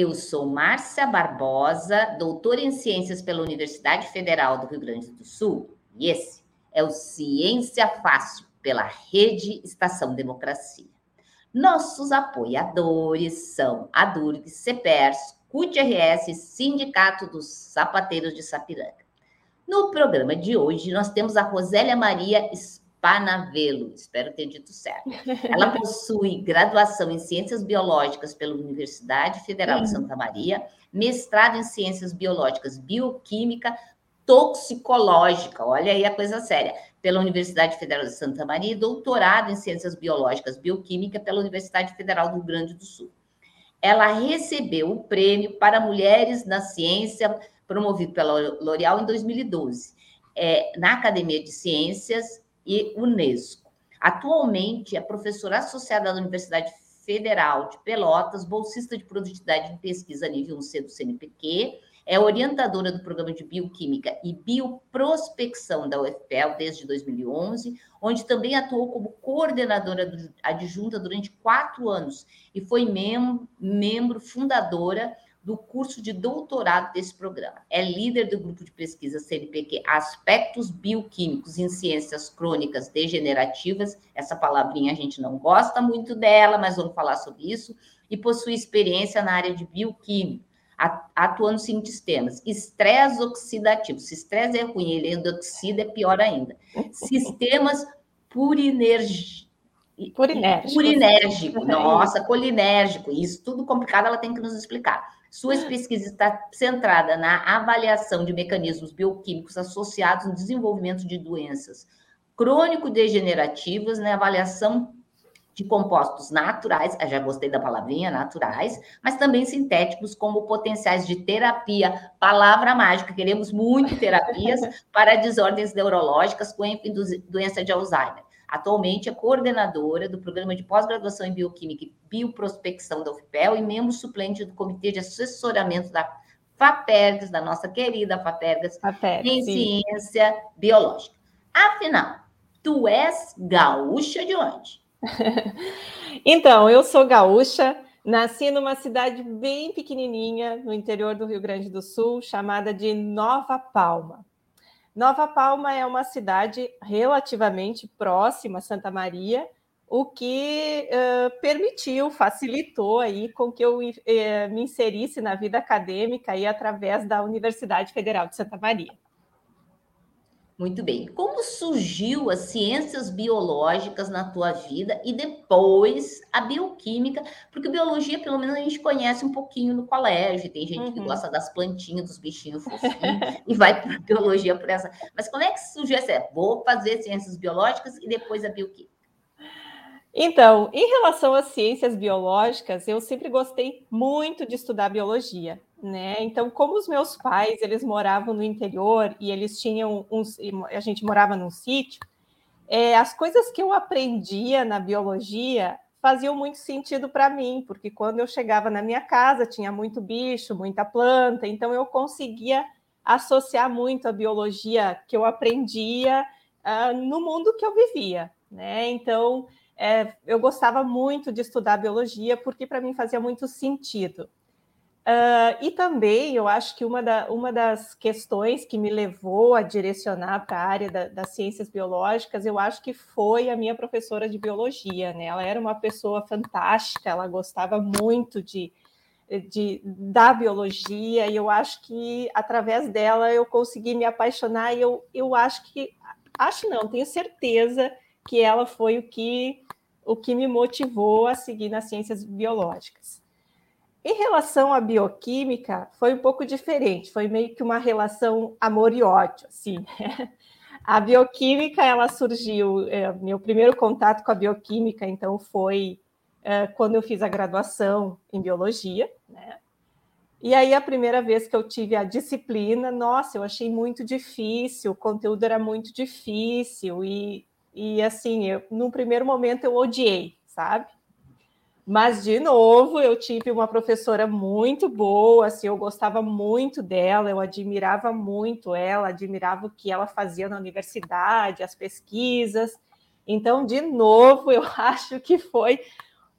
Eu sou Márcia Barbosa, doutora em Ciências pela Universidade Federal do Rio Grande do Sul, e esse é o Ciência Fácil pela Rede Estação Democracia. Nossos apoiadores são a Durg, CEPERS, CUT-RS, Sindicato dos Sapateiros de Sapiranga. No programa de hoje, nós temos a Rosélia Maria Panavelo, espero ter dito certo. Ela possui graduação em Ciências Biológicas pela Universidade Federal de Santa Maria, mestrado em Ciências Biológicas, Bioquímica, Toxicológica, olha aí a coisa séria, pela Universidade Federal de Santa Maria, e doutorado em Ciências Biológicas, Bioquímica pela Universidade Federal do Rio Grande do Sul. Ela recebeu o prêmio para mulheres na ciência, promovido pela L'Oréal em 2012, é, na Academia de Ciências e Unesco. Atualmente é professora associada da Universidade Federal de Pelotas, bolsista de produtividade em pesquisa nível 1C do CNPq, é orientadora do programa de Bioquímica e Bioprospecção da UFPEL desde 2011, onde também atuou como coordenadora adjunta durante quatro anos e foi mem membro fundadora do curso de doutorado desse programa. É líder do grupo de pesquisa CNPq Aspectos Bioquímicos em Ciências Crônicas Degenerativas. Essa palavrinha a gente não gosta muito dela, mas vamos falar sobre isso. E possui experiência na área de bioquímica, atuando em seguintes temas: estresse oxidativo. Se estresse é ruim, ele oxida, é pior ainda. Sistemas purinérgicos. Purinérgico. Purinérgico, nossa, colinérgico, isso tudo complicado, ela tem que nos explicar. Suas pesquisas está centrada na avaliação de mecanismos bioquímicos associados no desenvolvimento de doenças crônico-degenerativas, na né? avaliação de compostos naturais, já gostei da palavrinha, naturais, mas também sintéticos como potenciais de terapia, palavra mágica, queremos muito terapias para desordens neurológicas com doença de Alzheimer. Atualmente é coordenadora do programa de pós-graduação em Bioquímica e Bioprospecção da UFPEL e membro suplente do Comitê de Assessoramento da FAPERGS, da nossa querida FAPERGS, em sim. Ciência Biológica. Afinal, tu és gaúcha de onde? então, eu sou gaúcha, nasci numa cidade bem pequenininha no interior do Rio Grande do Sul, chamada de Nova Palma. Nova Palma é uma cidade relativamente próxima a Santa Maria, o que uh, permitiu, facilitou aí com que eu uh, me inserisse na vida acadêmica aí através da Universidade Federal de Santa Maria. Muito bem. Como surgiu as ciências biológicas na tua vida e depois a bioquímica? Porque biologia, pelo menos, a gente conhece um pouquinho no colégio. Tem gente uhum. que gosta das plantinhas, dos bichinhos e vai para biologia por essa. Mas como é que surgiu essa? Vou fazer ciências biológicas e depois a bioquímica. Então, em relação às ciências biológicas, eu sempre gostei muito de estudar biologia né? Então, como os meus pais, eles moravam no interior e eles tinham uns, a gente morava num sítio, é, as coisas que eu aprendia na biologia faziam muito sentido para mim, porque quando eu chegava na minha casa tinha muito bicho, muita planta, então eu conseguia associar muito a biologia que eu aprendia uh, no mundo que eu vivia, né? Então, é, eu gostava muito de estudar biologia porque para mim fazia muito sentido. Uh, e também eu acho que uma, da, uma das questões que me levou a direcionar para a área da, das ciências biológicas, eu acho que foi a minha professora de biologia, né? Ela era uma pessoa fantástica, ela gostava muito de, de, da biologia, e eu acho que através dela eu consegui me apaixonar, e eu, eu acho que, acho não, tenho certeza que ela foi o que, o que me motivou a seguir nas ciências biológicas. Em relação à bioquímica, foi um pouco diferente, foi meio que uma relação amor e ódio, assim. Né? A bioquímica, ela surgiu, é, meu primeiro contato com a bioquímica, então, foi é, quando eu fiz a graduação em biologia, né? E aí, a primeira vez que eu tive a disciplina, nossa, eu achei muito difícil, o conteúdo era muito difícil, e, e assim, eu, no primeiro momento eu odiei, sabe? Mas, de novo, eu tive uma professora muito boa, assim, eu gostava muito dela, eu admirava muito ela, admirava o que ela fazia na universidade, as pesquisas. Então, de novo, eu acho que foi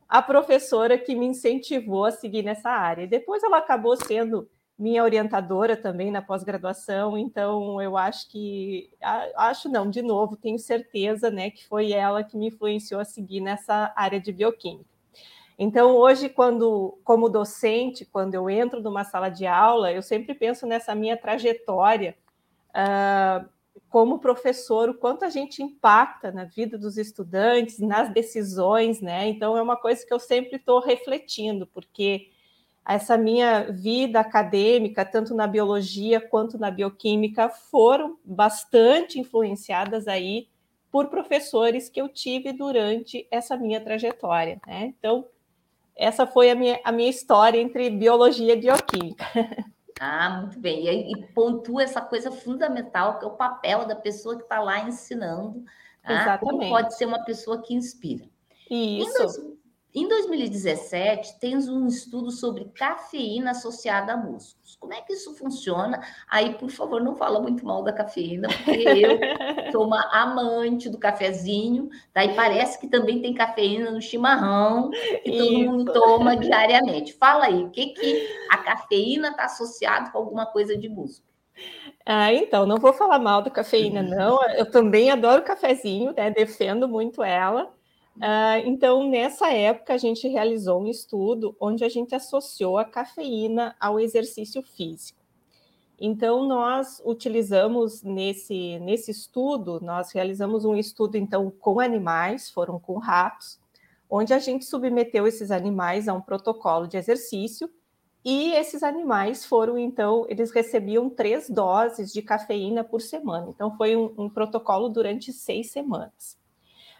a professora que me incentivou a seguir nessa área. Depois ela acabou sendo minha orientadora também na pós-graduação, então eu acho que acho não, de novo, tenho certeza, né, que foi ela que me influenciou a seguir nessa área de bioquímica. Então, hoje, quando, como docente, quando eu entro numa sala de aula, eu sempre penso nessa minha trajetória uh, como professor, o quanto a gente impacta na vida dos estudantes, nas decisões, né? Então, é uma coisa que eu sempre estou refletindo, porque essa minha vida acadêmica, tanto na biologia quanto na bioquímica, foram bastante influenciadas aí por professores que eu tive durante essa minha trajetória, né? Então, essa foi a minha, a minha história entre biologia e bioquímica. Ah, muito bem. E, e pontua essa coisa fundamental, que é o papel da pessoa que está lá ensinando. Ah, Exatamente. Como pode ser uma pessoa que inspira. Isso. Em 2017, tens um estudo sobre cafeína associada a músculos. Como é que isso funciona? Aí, por favor, não fala muito mal da cafeína, porque eu sou uma amante do cafezinho, tá? E parece que também tem cafeína no chimarrão, que isso. todo mundo toma diariamente. Fala aí, o que, que a cafeína está associada com alguma coisa de músculo? Ah, então, não vou falar mal da cafeína, não. Eu também adoro cafezinho, né? Defendo muito ela. Uh, então, nessa época, a gente realizou um estudo onde a gente associou a cafeína ao exercício físico. Então, nós utilizamos nesse, nesse estudo, nós realizamos um estudo, então, com animais, foram com ratos, onde a gente submeteu esses animais a um protocolo de exercício, e esses animais foram, então, eles recebiam três doses de cafeína por semana. Então, foi um, um protocolo durante seis semanas.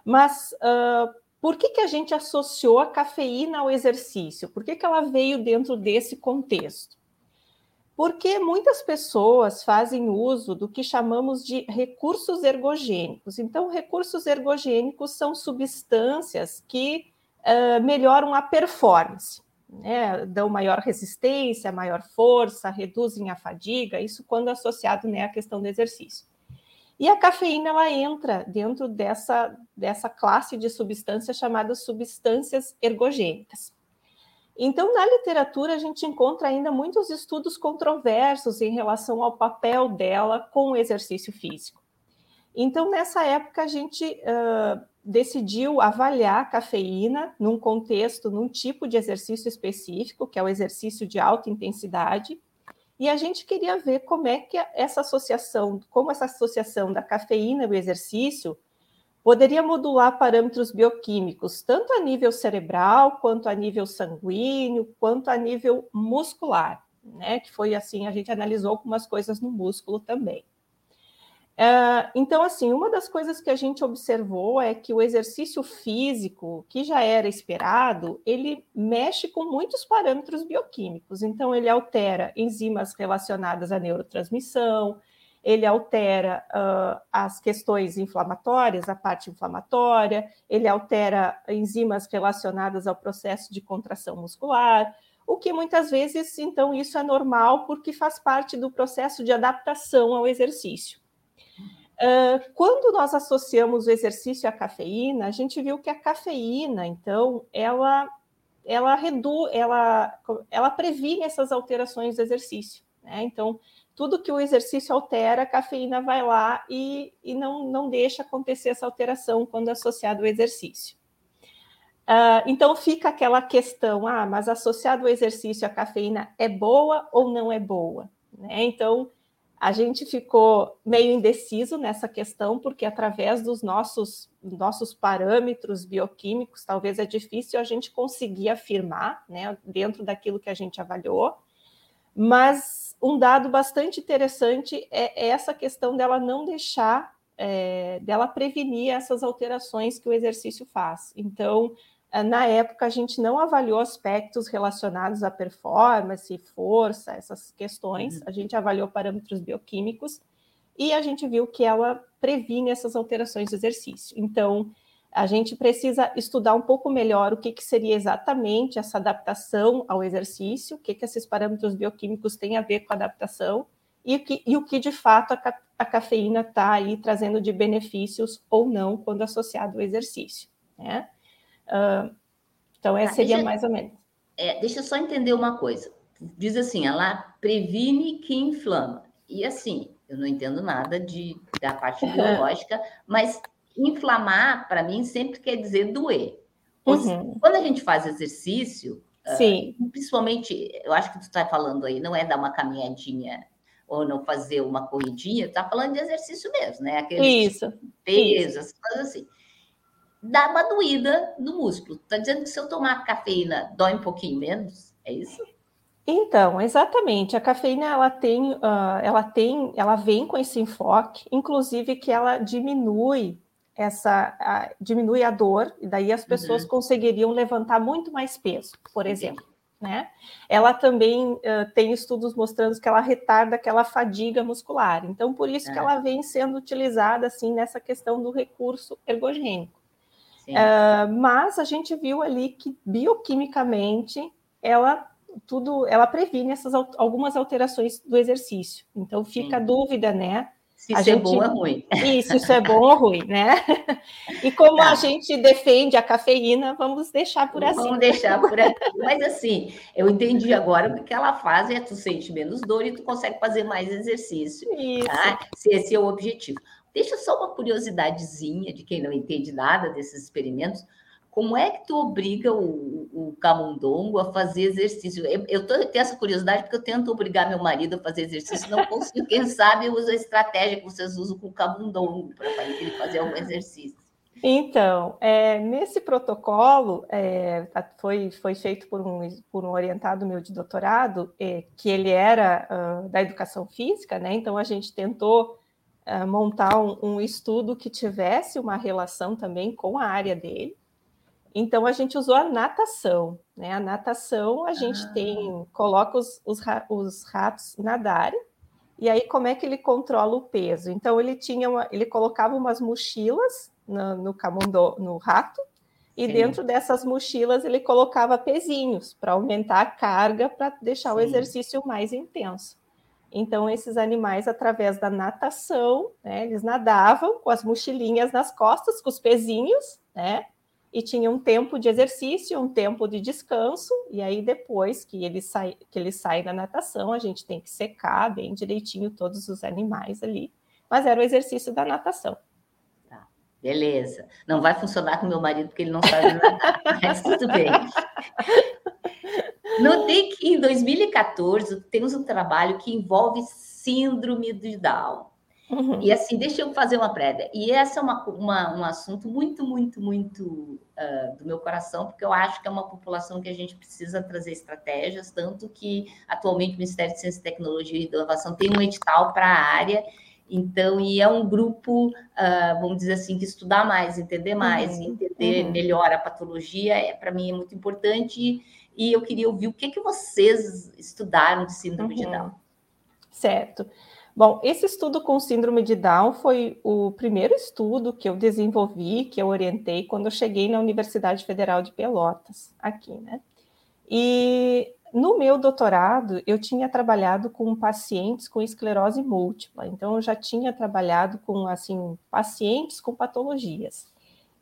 Mas uh, por que, que a gente associou a cafeína ao exercício? Por que, que ela veio dentro desse contexto? Porque muitas pessoas fazem uso do que chamamos de recursos ergogênicos. Então, recursos ergogênicos são substâncias que uh, melhoram a performance, né? dão maior resistência, maior força, reduzem a fadiga, isso quando associado né, à questão do exercício. E a cafeína ela entra dentro dessa, dessa classe de substâncias chamadas substâncias ergogênicas. Então, na literatura, a gente encontra ainda muitos estudos controversos em relação ao papel dela com o exercício físico. Então, nessa época, a gente uh, decidiu avaliar a cafeína num contexto, num tipo de exercício específico, que é o exercício de alta intensidade, e a gente queria ver como é que essa associação, como essa associação da cafeína e o exercício poderia modular parâmetros bioquímicos, tanto a nível cerebral, quanto a nível sanguíneo, quanto a nível muscular, né? Que foi assim, a gente analisou algumas coisas no músculo também. Uh, então, assim, uma das coisas que a gente observou é que o exercício físico, que já era esperado, ele mexe com muitos parâmetros bioquímicos. Então, ele altera enzimas relacionadas à neurotransmissão, ele altera uh, as questões inflamatórias, a parte inflamatória, ele altera enzimas relacionadas ao processo de contração muscular, o que muitas vezes, então, isso é normal porque faz parte do processo de adaptação ao exercício. Uh, quando nós associamos o exercício à cafeína, a gente viu que a cafeína, então, ela ela reduz, ela, ela previne essas alterações do exercício. Né? Então, tudo que o exercício altera, a cafeína vai lá e, e não, não deixa acontecer essa alteração quando associado ao exercício. Uh, então fica aquela questão: ah, mas associado ao exercício a cafeína é boa ou não é boa? Né? Então, a gente ficou meio indeciso nessa questão, porque através dos nossos, nossos parâmetros bioquímicos, talvez é difícil a gente conseguir afirmar, né, dentro daquilo que a gente avaliou. Mas um dado bastante interessante é essa questão dela não deixar, é, dela prevenir essas alterações que o exercício faz. Então, na época, a gente não avaliou aspectos relacionados à performance, força, essas questões. Uhum. A gente avaliou parâmetros bioquímicos e a gente viu que ela previne essas alterações do exercício. Então, a gente precisa estudar um pouco melhor o que, que seria exatamente essa adaptação ao exercício, o que, que esses parâmetros bioquímicos têm a ver com a adaptação e, que, e o que de fato a, a cafeína está aí trazendo de benefícios ou não quando associado ao exercício. Né? Uh, Então, essa tá, seria deixa, mais ou menos. É, deixa eu só entender uma coisa. Diz assim, ela previne que inflama. E assim, eu não entendo nada de, da parte biológica, mas inflamar, para mim, sempre quer dizer doer. Uhum. Quando a gente faz exercício, Sim. Uh, principalmente, eu acho que tu está falando aí, não é dar uma caminhadinha ou não fazer uma corridinha, está falando de exercício mesmo, né? Aquele isso. Peso, essas coisas assim. Dá uma doída no músculo. Está dizendo que se eu tomar cafeína dói um pouquinho menos? É isso? Então, exatamente. A cafeína ela tem, uh, ela tem, ela vem com esse enfoque, inclusive que ela diminui essa, a, diminui a dor e daí as pessoas uhum. conseguiriam levantar muito mais peso, por exemplo. Né? Ela também uh, tem estudos mostrando que ela retarda aquela fadiga muscular. Então, por isso é. que ela vem sendo utilizada assim nessa questão do recurso ergogênico. Uh, mas a gente viu ali que bioquimicamente ela tudo, ela previne essas algumas alterações do exercício. Então fica a dúvida, né? Se a isso é gente... é bom ou ruim. Isso, isso é bom ou ruim, né? E como tá. a gente defende a cafeína, vamos deixar por assim. Vamos deixar por aqui. Mas assim, eu entendi agora o que ela faz é tu sente menos dor e tu consegue fazer mais exercício. Isso. Tá? Se esse é o objetivo. Deixa só uma curiosidadezinha de quem não entende nada desses experimentos. Como é que tu obriga o, o camundongo a fazer exercício? Eu, eu tô, tenho essa curiosidade porque eu tento obrigar meu marido a fazer exercício, não consigo. Quem sabe usa a estratégia que vocês usam com o camundongo para ele fazer algum exercício. Então, é, nesse protocolo, é, foi, foi feito por um, por um orientado meu de doutorado, é, que ele era uh, da educação física, né? Então, a gente tentou uh, montar um, um, estudo que tivesse uma relação também com a área dele. Então a gente usou a natação, né? A natação a gente ah. tem, coloca os, os, os, ratos nadarem, e aí como é que ele controla o peso? Então ele tinha uma, ele colocava umas mochilas no, no camundo, no rato, e Sim. dentro dessas mochilas ele colocava pezinhos para aumentar a carga para deixar Sim. o exercício mais intenso. Então, esses animais, através da natação, né, eles nadavam com as mochilinhas nas costas, com os pezinhos, né? e tinha um tempo de exercício, um tempo de descanso, e aí depois que ele sai, que ele sai da natação, a gente tem que secar bem direitinho todos os animais ali. Mas era o exercício da natação. Tá, beleza. Não vai funcionar com meu marido porque ele não sabe nadar, mas tudo bem. Notei que em 2014 temos um trabalho que envolve síndrome de Down. Uhum. E assim, deixa eu fazer uma prévia. E esse é uma, uma, um assunto muito, muito, muito uh, do meu coração, porque eu acho que é uma população que a gente precisa trazer estratégias, tanto que atualmente o Ministério de Ciência, Tecnologia e Inovação tem um edital para a área, então, e é um grupo, uh, vamos dizer assim, que estudar mais, entender mais, uhum. entender uhum. melhor a patologia, é, para mim é muito importante, e eu queria ouvir o que, que vocês estudaram de síndrome de Down. Certo. Bom, esse estudo com síndrome de Down foi o primeiro estudo que eu desenvolvi, que eu orientei quando eu cheguei na Universidade Federal de Pelotas, aqui, né? E no meu doutorado, eu tinha trabalhado com pacientes com esclerose múltipla, então eu já tinha trabalhado com assim pacientes com patologias.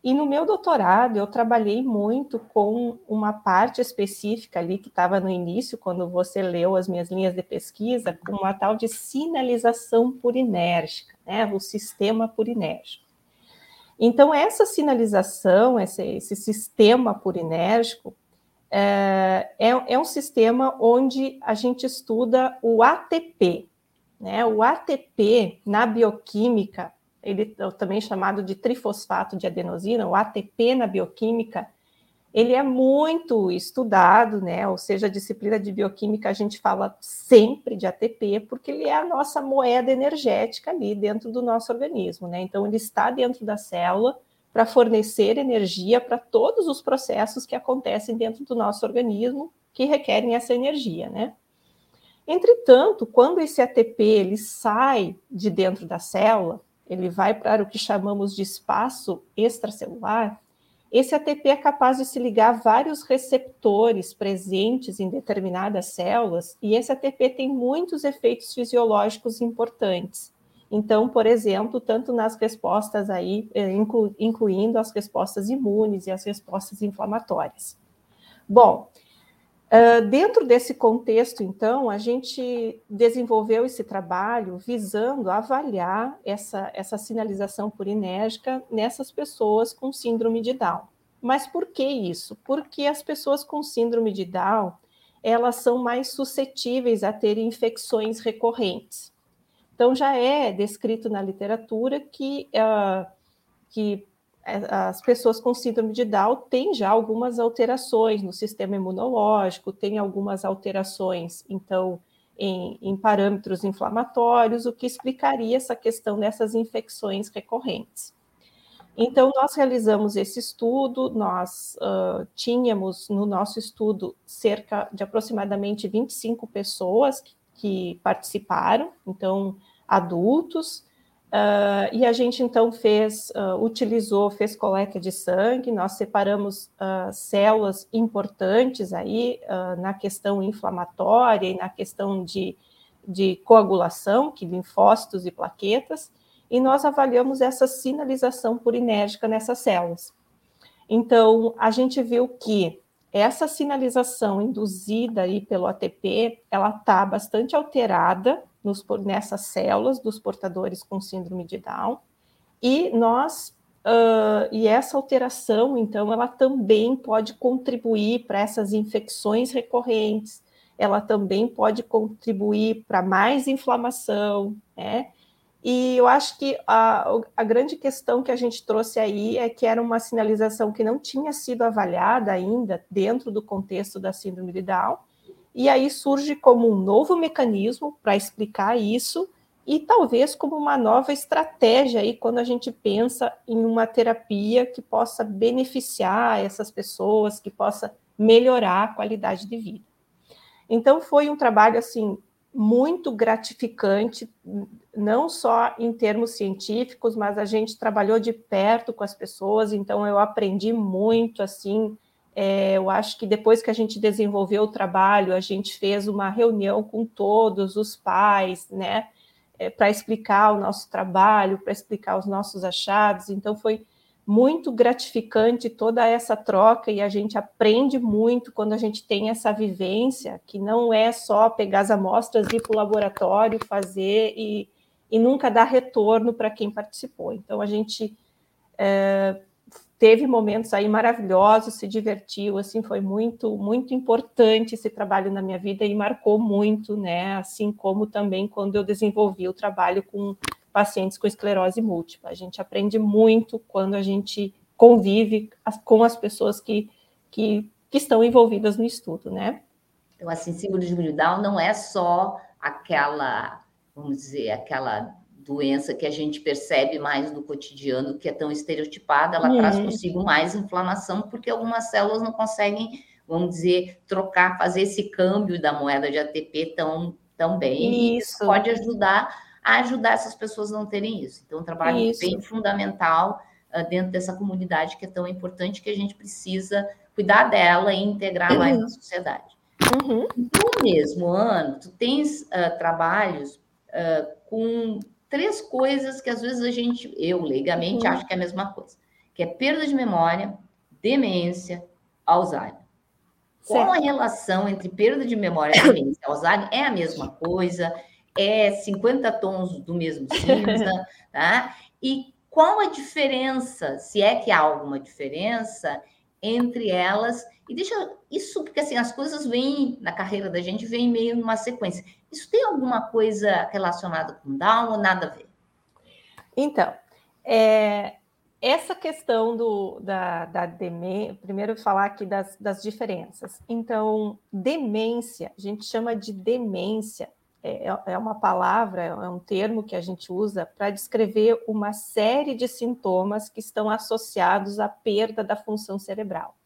E no meu doutorado, eu trabalhei muito com uma parte específica ali que estava no início, quando você leu as minhas linhas de pesquisa, com uma tal de sinalização purinérgica, né? o sistema purinérgico. Então, essa sinalização, esse, esse sistema purinérgico, é, é, é, um sistema onde a gente estuda o ATP. Né? O ATP, na bioquímica, ele é também chamado de trifosfato de adenosina, o ATP na bioquímica, ele é muito estudado, né? Ou seja, a disciplina de bioquímica a gente fala sempre de ATP, porque ele é a nossa moeda energética ali dentro do nosso organismo, né? Então, ele está dentro da célula para fornecer energia para todos os processos que acontecem dentro do nosso organismo que requerem essa energia, né? Entretanto, quando esse ATP ele sai de dentro da célula, ele vai para o que chamamos de espaço extracelular, esse ATP é capaz de se ligar a vários receptores presentes em determinadas células, e esse ATP tem muitos efeitos fisiológicos importantes. Então, por exemplo, tanto nas respostas aí, eh, inclu, incluindo as respostas imunes e as respostas inflamatórias. Bom, Uh, dentro desse contexto, então, a gente desenvolveu esse trabalho visando avaliar essa, essa sinalização purinérgica nessas pessoas com síndrome de Down. Mas por que isso? Porque as pessoas com síndrome de Down elas são mais suscetíveis a ter infecções recorrentes. Então, já é descrito na literatura que, uh, que as pessoas com síndrome de Down têm já algumas alterações no sistema imunológico, têm algumas alterações, então, em, em, parâmetros inflamatórios, o que explicaria essa questão dessas infecções recorrentes. Então, nós realizamos esse estudo, nós uh, tínhamos no nosso estudo cerca de aproximadamente 25 pessoas que, que participaram, então, adultos, Uh, e a gente então fez, uh, utilizou, fez coleta de sangue, nós separamos uh, células importantes aí na questão inflamatória e na questão de, de coagulação, que linfócitos e plaquetas, e nós avaliamos essa sinalização purinérgica nessas células. Então, a gente viu que essa sinalização induzida aí pelo ATP, ela está bastante alterada nos, nessas células dos portadores com síndrome de Down, e nós Uh, e essa alteração, então, ela também pode contribuir para essas infecções recorrentes, ela também pode contribuir para mais inflamação, né? E eu acho que a, a grande questão que a gente trouxe aí é que era uma sinalização que não tinha sido avaliada ainda dentro do contexto da síndrome de Down, e aí surge como um novo mecanismo para explicar isso e talvez como uma nova estratégia aí quando a gente pensa em uma terapia que possa beneficiar essas pessoas, que possa melhorar a qualidade de vida. Então foi um trabalho assim muito gratificante, não só em termos científicos, mas a gente trabalhou de perto com as pessoas, então eu aprendi muito assim é, eu acho que depois que a gente desenvolveu o trabalho, a gente fez uma reunião com todos os pais, né, é, para explicar o nosso trabalho, para explicar os nossos achados. Então, foi muito gratificante toda essa troca e a gente aprende muito quando a gente tem essa vivência, que não é só pegar as amostras, ir para o laboratório, fazer e, e nunca dar retorno para quem participou. Então, a gente. É, teve momentos aí maravilhosos, se divertiu, assim, foi muito, muito importante esse trabalho na minha vida e marcou muito, né, assim como também quando eu desenvolvi o trabalho com pacientes com esclerose múltipla. A gente aprende muito quando a gente convive com as pessoas que, que, que estão envolvidas no estudo, né? Então, assim, síndrome de Down não é só aquela, vamos dizer, aquela doença que a gente percebe mais no cotidiano, que é tão estereotipada, ela traz consigo mais inflamação, porque algumas células não conseguem, vamos dizer, trocar, fazer esse câmbio da moeda de ATP tão, tão bem. Isso. E isso pode ajudar a ajudar essas pessoas a não terem isso. Então, um trabalho isso. bem fundamental uh, dentro dessa comunidade que é tão importante que a gente precisa cuidar dela e integrar uhum. mais na sociedade. Uhum. No mesmo ano, tu tens uh, trabalhos uh, com três coisas que às vezes a gente, eu leigamente, uhum. acho que é a mesma coisa, que é perda de memória, demência, Alzheimer. Certo. Qual a relação entre perda de memória, demência e Alzheimer? É a mesma coisa? É 50 tons do mesmo cinza, tá? E qual a diferença, se é que há alguma diferença, entre elas? E deixa isso, porque assim, as coisas vêm na carreira da gente, vem meio numa sequência. Isso tem alguma coisa relacionada com Down ou nada a ver? Então, é, essa questão do, da, da demência, primeiro falar aqui das, das diferenças. Então, demência, a gente chama de demência, é, é uma palavra, é um termo que a gente usa para descrever uma série de sintomas que estão associados à perda da função cerebral.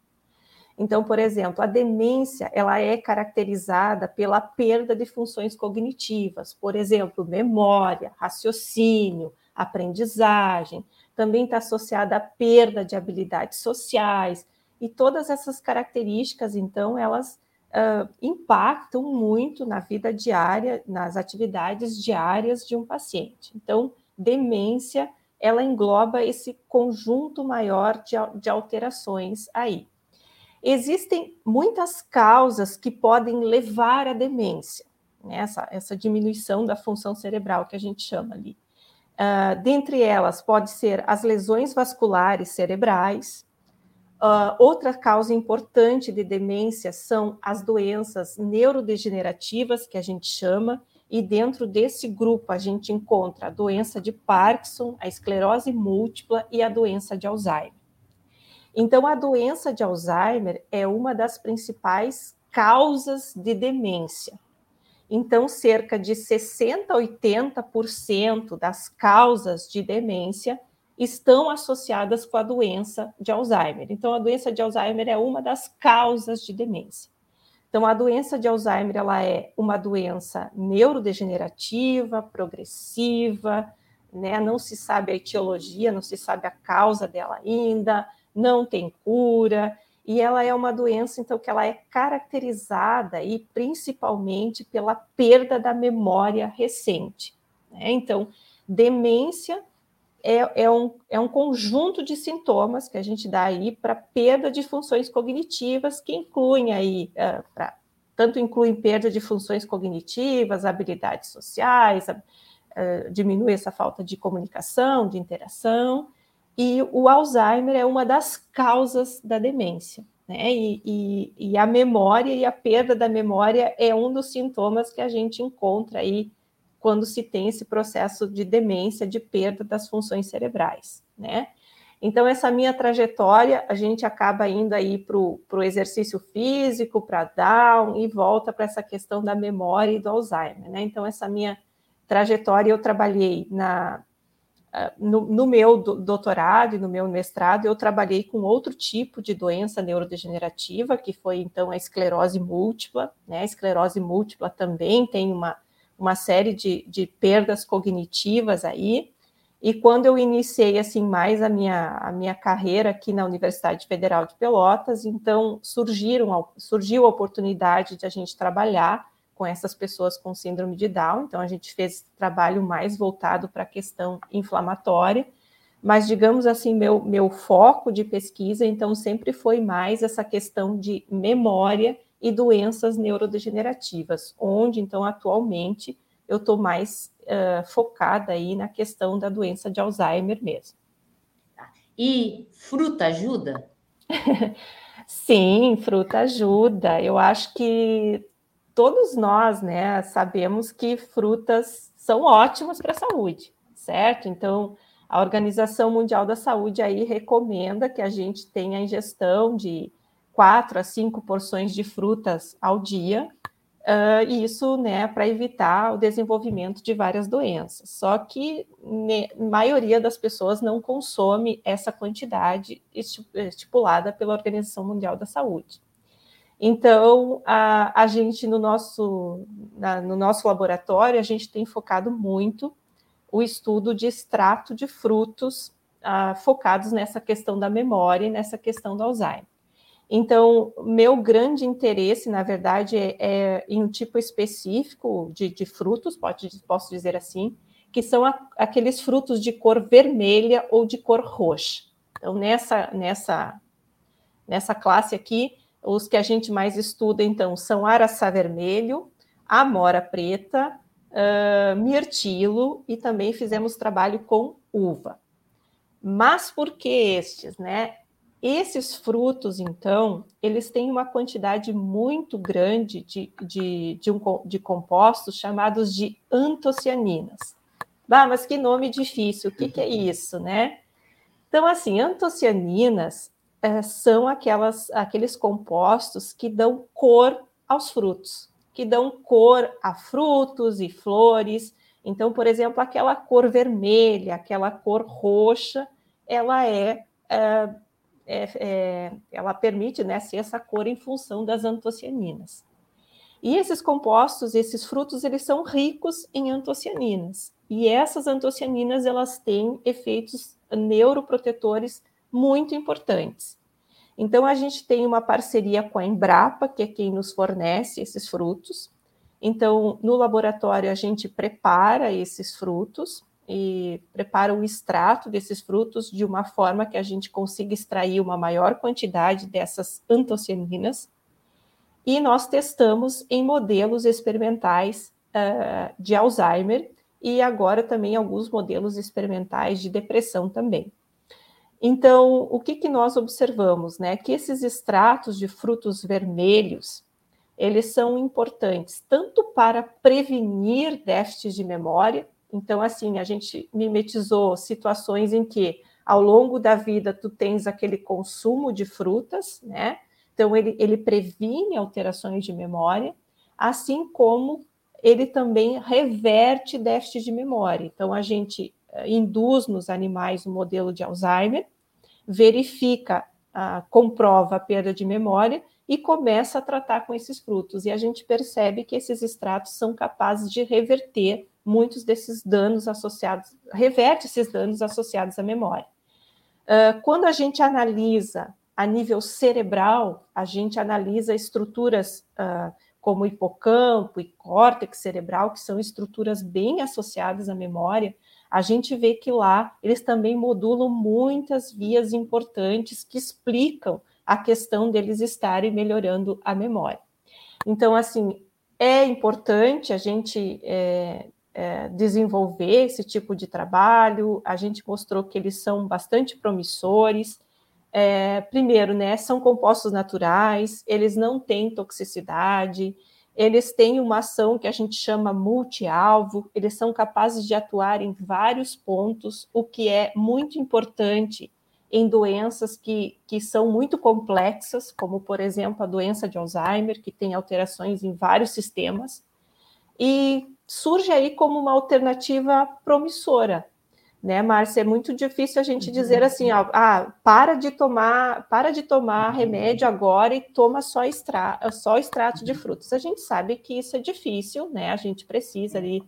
Então, por exemplo, a demência ela é caracterizada pela perda de funções cognitivas, por exemplo, memória, raciocínio, aprendizagem. Também está associada à perda de habilidades sociais e todas essas características, então, elas uh, impactam muito na vida diária, nas atividades diárias de um paciente. Então, demência ela engloba esse conjunto maior de, de alterações aí. Existem muitas causas que podem levar à demência, né? essa, essa diminuição da função cerebral que a gente chama ali. Uh, dentre elas, pode ser as lesões vasculares cerebrais. Uh, outra causa importante de demência são as doenças neurodegenerativas, que a gente chama, e dentro desse grupo a gente encontra a doença de Parkinson, a esclerose múltipla e a doença de Alzheimer. Então, a doença de Alzheimer é uma das principais causas de demência. Então, cerca de 60 a 80% das causas de demência estão associadas com a doença de Alzheimer. Então, a doença de Alzheimer é uma das causas de demência. Então, a doença de Alzheimer ela é uma doença neurodegenerativa, progressiva, né? não se sabe a etiologia, não se sabe a causa dela ainda, não tem cura, e ela é uma doença, então, que ela é caracterizada e principalmente pela perda da memória recente. Né? Então, demência é, é, um, é um conjunto de sintomas que a gente dá aí para perda de funções cognitivas, que incluem aí, uh, pra, tanto incluem perda de funções cognitivas, habilidades sociais, uh, diminui essa falta de comunicação, de interação, e o Alzheimer é uma das causas da demência. Né? E, e, e, a memória e a perda da memória é um dos sintomas que a gente encontra aí quando se tem esse processo de demência, de perda das funções cerebrais, né? Então, essa minha trajetória, a gente acaba indo aí para o exercício físico, para Down, e volta para essa questão da memória e do Alzheimer, né? Então, essa minha trajetória, eu trabalhei na, no, no, meu doutorado e no meu mestrado, eu trabalhei com outro tipo de doença neurodegenerativa, que foi então a esclerose múltipla. Né? A esclerose múltipla também tem uma, uma série de, de perdas cognitivas aí. E quando eu iniciei assim mais a minha, a minha carreira aqui na Universidade Federal de Pelotas, então surgiram, surgiu a oportunidade de a gente trabalhar com essas pessoas com síndrome de Down. Então, a gente fez trabalho mais voltado para a questão inflamatória, mas, digamos assim, meu, meu foco de pesquisa, então, sempre foi mais essa questão de memória e doenças neurodegenerativas, onde, então, atualmente, eu estou mais uh, focada aí na questão da doença de Alzheimer mesmo. Tá. E fruta ajuda? Sim, fruta ajuda. Eu acho que todos nós, né, sabemos que frutas são ótimas para a saúde, certo? Então, a Organização Mundial da Saúde aí recomenda que a gente tenha a ingestão de quatro a cinco porções de frutas ao dia, uh, isso, né, para evitar o desenvolvimento de várias doenças. Só que né, a maioria das pessoas não consome essa quantidade estipulada pela Organização Mundial da Saúde. Então, a, a gente, no nosso, na, no nosso laboratório, a gente tem focado muito o estudo de extrato de frutos ah, focados nessa questão da memória e nessa questão do Alzheimer. Então, meu grande interesse, na verdade, é, é em um tipo específico de, de frutos, pode, posso dizer assim, que são a, aqueles frutos de cor vermelha ou de cor roxa. Então, nessa, nessa, nessa classe aqui, os que a gente mais estuda, então, são araçá vermelho, amora preta, uh, mirtilo e também fizemos trabalho com uva. Mas por que estes, né? Esses frutos, então, eles têm uma quantidade muito grande de, de, de, um, de compostos chamados de antocianinas. Ah, mas que nome difícil, o que, que é isso, né? Então, assim, antocianinas é, são aquelas, aqueles compostos que dão cor aos frutos, que dão cor a frutos e flores. Então, por exemplo, aquela cor vermelha, aquela cor roxa, ela é, é, é, é ela permite né, ser essa cor em função das antocianinas. E esses compostos, esses frutos, eles são ricos em antocianinas. E essas antocianinas, elas têm efeitos neuroprotetores muito importantes. Então, a gente tem uma parceria com a Embrapa, que é quem nos fornece esses frutos. Então, no laboratório, a gente prepara esses frutos e prepara o extrato desses frutos de uma forma que a gente consiga extrair uma maior quantidade dessas antocianinas. E nós testamos em modelos experimentais uh, de Alzheimer e agora também alguns modelos experimentais de depressão também. Então, o que, que nós observamos? Né? Que esses extratos de frutos vermelhos, eles são importantes tanto para prevenir déficits de memória. Então, assim, a gente mimetizou situações em que, ao longo da vida, tu tens aquele consumo de frutas, né? Então, ele, ele previne alterações de memória, assim como ele também reverte déficit de memória. Então, a gente eh, induz nos animais o modelo de Alzheimer, verifica, ah, comprova a perda de memória e começa a tratar com esses frutos. E a gente percebe que esses extratos são capazes de reverter muitos desses danos associados, reverte esses danos associados à memória. Uh, quando a gente analisa a nível cerebral, a gente analisa estruturas uh, como hipocampo e córtex cerebral, que são estruturas bem associadas à memória, a gente vê que lá eles também modulam muitas vias importantes que explicam a questão deles estarem melhorando a memória. Então, assim, é importante a gente é, é, desenvolver esse tipo de trabalho, a gente mostrou que eles são bastante promissores. É, primeiro, né, são compostos naturais, eles não têm toxicidade, eles têm uma ação que a gente chama multi-alvo, eles são capazes de atuar em vários pontos, o que é muito importante em doenças que, que são muito complexas, como, por exemplo, a doença de Alzheimer, que tem alterações em vários sistemas, e surge aí como uma alternativa promissora, né, Márcia? É muito difícil a gente dizer assim, ó, ah, para de tomar, para de tomar remédio agora e toma só, extra, só extrato de frutas. A gente sabe que isso é difícil, né? A gente precisa ali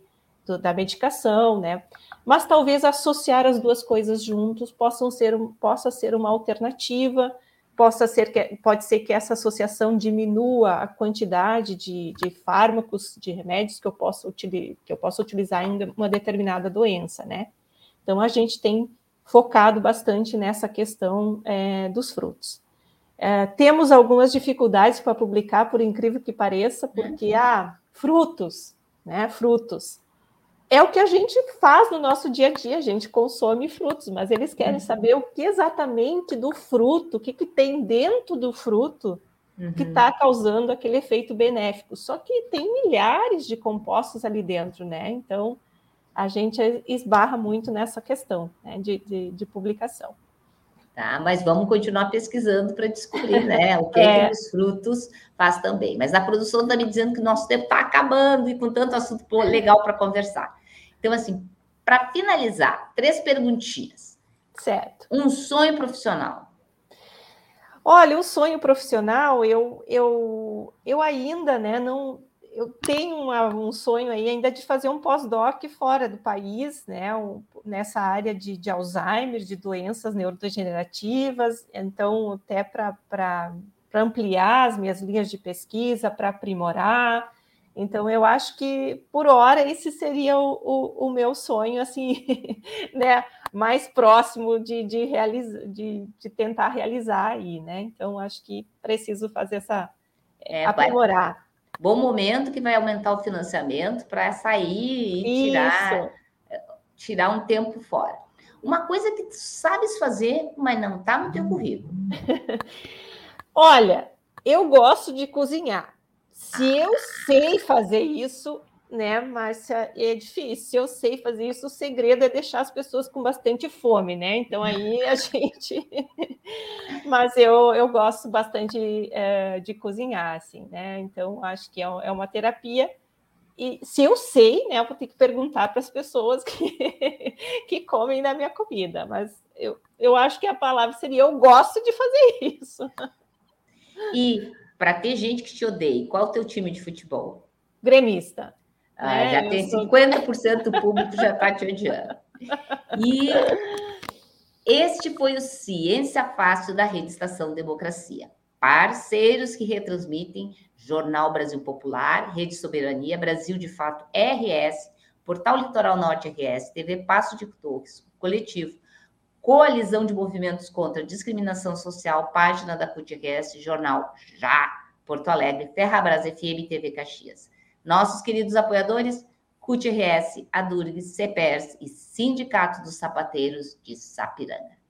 do, da medicação, né? Mas talvez associar as duas coisas juntos possam ser, possa ser uma alternativa, possa ser que pode ser que essa associação diminua a quantidade de, de fármacos, de remédios que eu possa que eu possa utilizar em uma determinada doença, né? Então, a gente tem focado bastante nessa questão é, dos frutos. É, temos algumas dificuldades para publicar, por incrível que pareça, porque, ah, frutos, né, frutos. É o que a gente faz no nosso dia a dia, a gente consome frutos, mas eles querem uhum. saber o que exatamente do fruto, o que, que tem dentro do fruto uhum. que está causando aquele efeito benéfico. Só que tem milhares de compostos ali dentro, né? Então, a gente esbarra muito nessa questão né, de, de, de, publicação. Tá, mas vamos continuar pesquisando para descobrir né, o que, é. é. que os frutos faz também. Mas a produção está me dizendo que o nosso tempo está acabando e com tanto assunto legal para conversar. Então, assim, para finalizar, três perguntinhas. Certo. Um sonho profissional. Olha, um sonho profissional, eu, eu, eu ainda né, não, eu tenho uma, um sonho aí ainda de fazer um pós-doc fora do país, né, um, nessa área de, de, Alzheimer, de doenças neurodegenerativas, então até para ampliar as minhas linhas de pesquisa, para aprimorar. Então eu acho que por hora esse seria o, o, o meu sonho, assim, né, mais próximo de, de, realiza, de, de tentar realizar aí, né? Então acho que preciso fazer essa é, aprimorar bom momento que vai aumentar o financiamento para sair e tirar, tirar um tempo fora. Uma coisa que tu sabes fazer, mas não está no teu currículo. Olha, eu gosto de cozinhar. Se eu sei fazer isso, né, Márcia, é difícil. Eu sei fazer isso, o segredo é deixar as pessoas com bastante fome, né? Então aí a gente. Mas eu, eu gosto bastante é, de cozinhar, assim, né? Então acho que é, é uma terapia. E se eu sei, né, eu vou ter que perguntar para as pessoas que, que comem da minha comida. Mas eu, eu acho que a palavra seria: eu gosto de fazer isso. E para ter gente que te odeie, qual é o teu time de futebol? Gremista. Ah, é, já tem 50% do público já está te odiando. E este foi o Ciência Fácil da Rede Estação Democracia. Parceiros que retransmitem Jornal Brasil Popular, Rede Soberania, Brasil de Fato RS, Portal Litoral Norte RS, TV Passo de Torres, Coletivo, Coalizão de Movimentos contra Discriminação Social, Página da CUT RS, Jornal Já, Porto Alegre, Terra Brasil FM TV Caxias. Nossos queridos apoiadores, CUTRS, ADURGS, CEPERS e Sindicato dos Sapateiros de Sapiranga.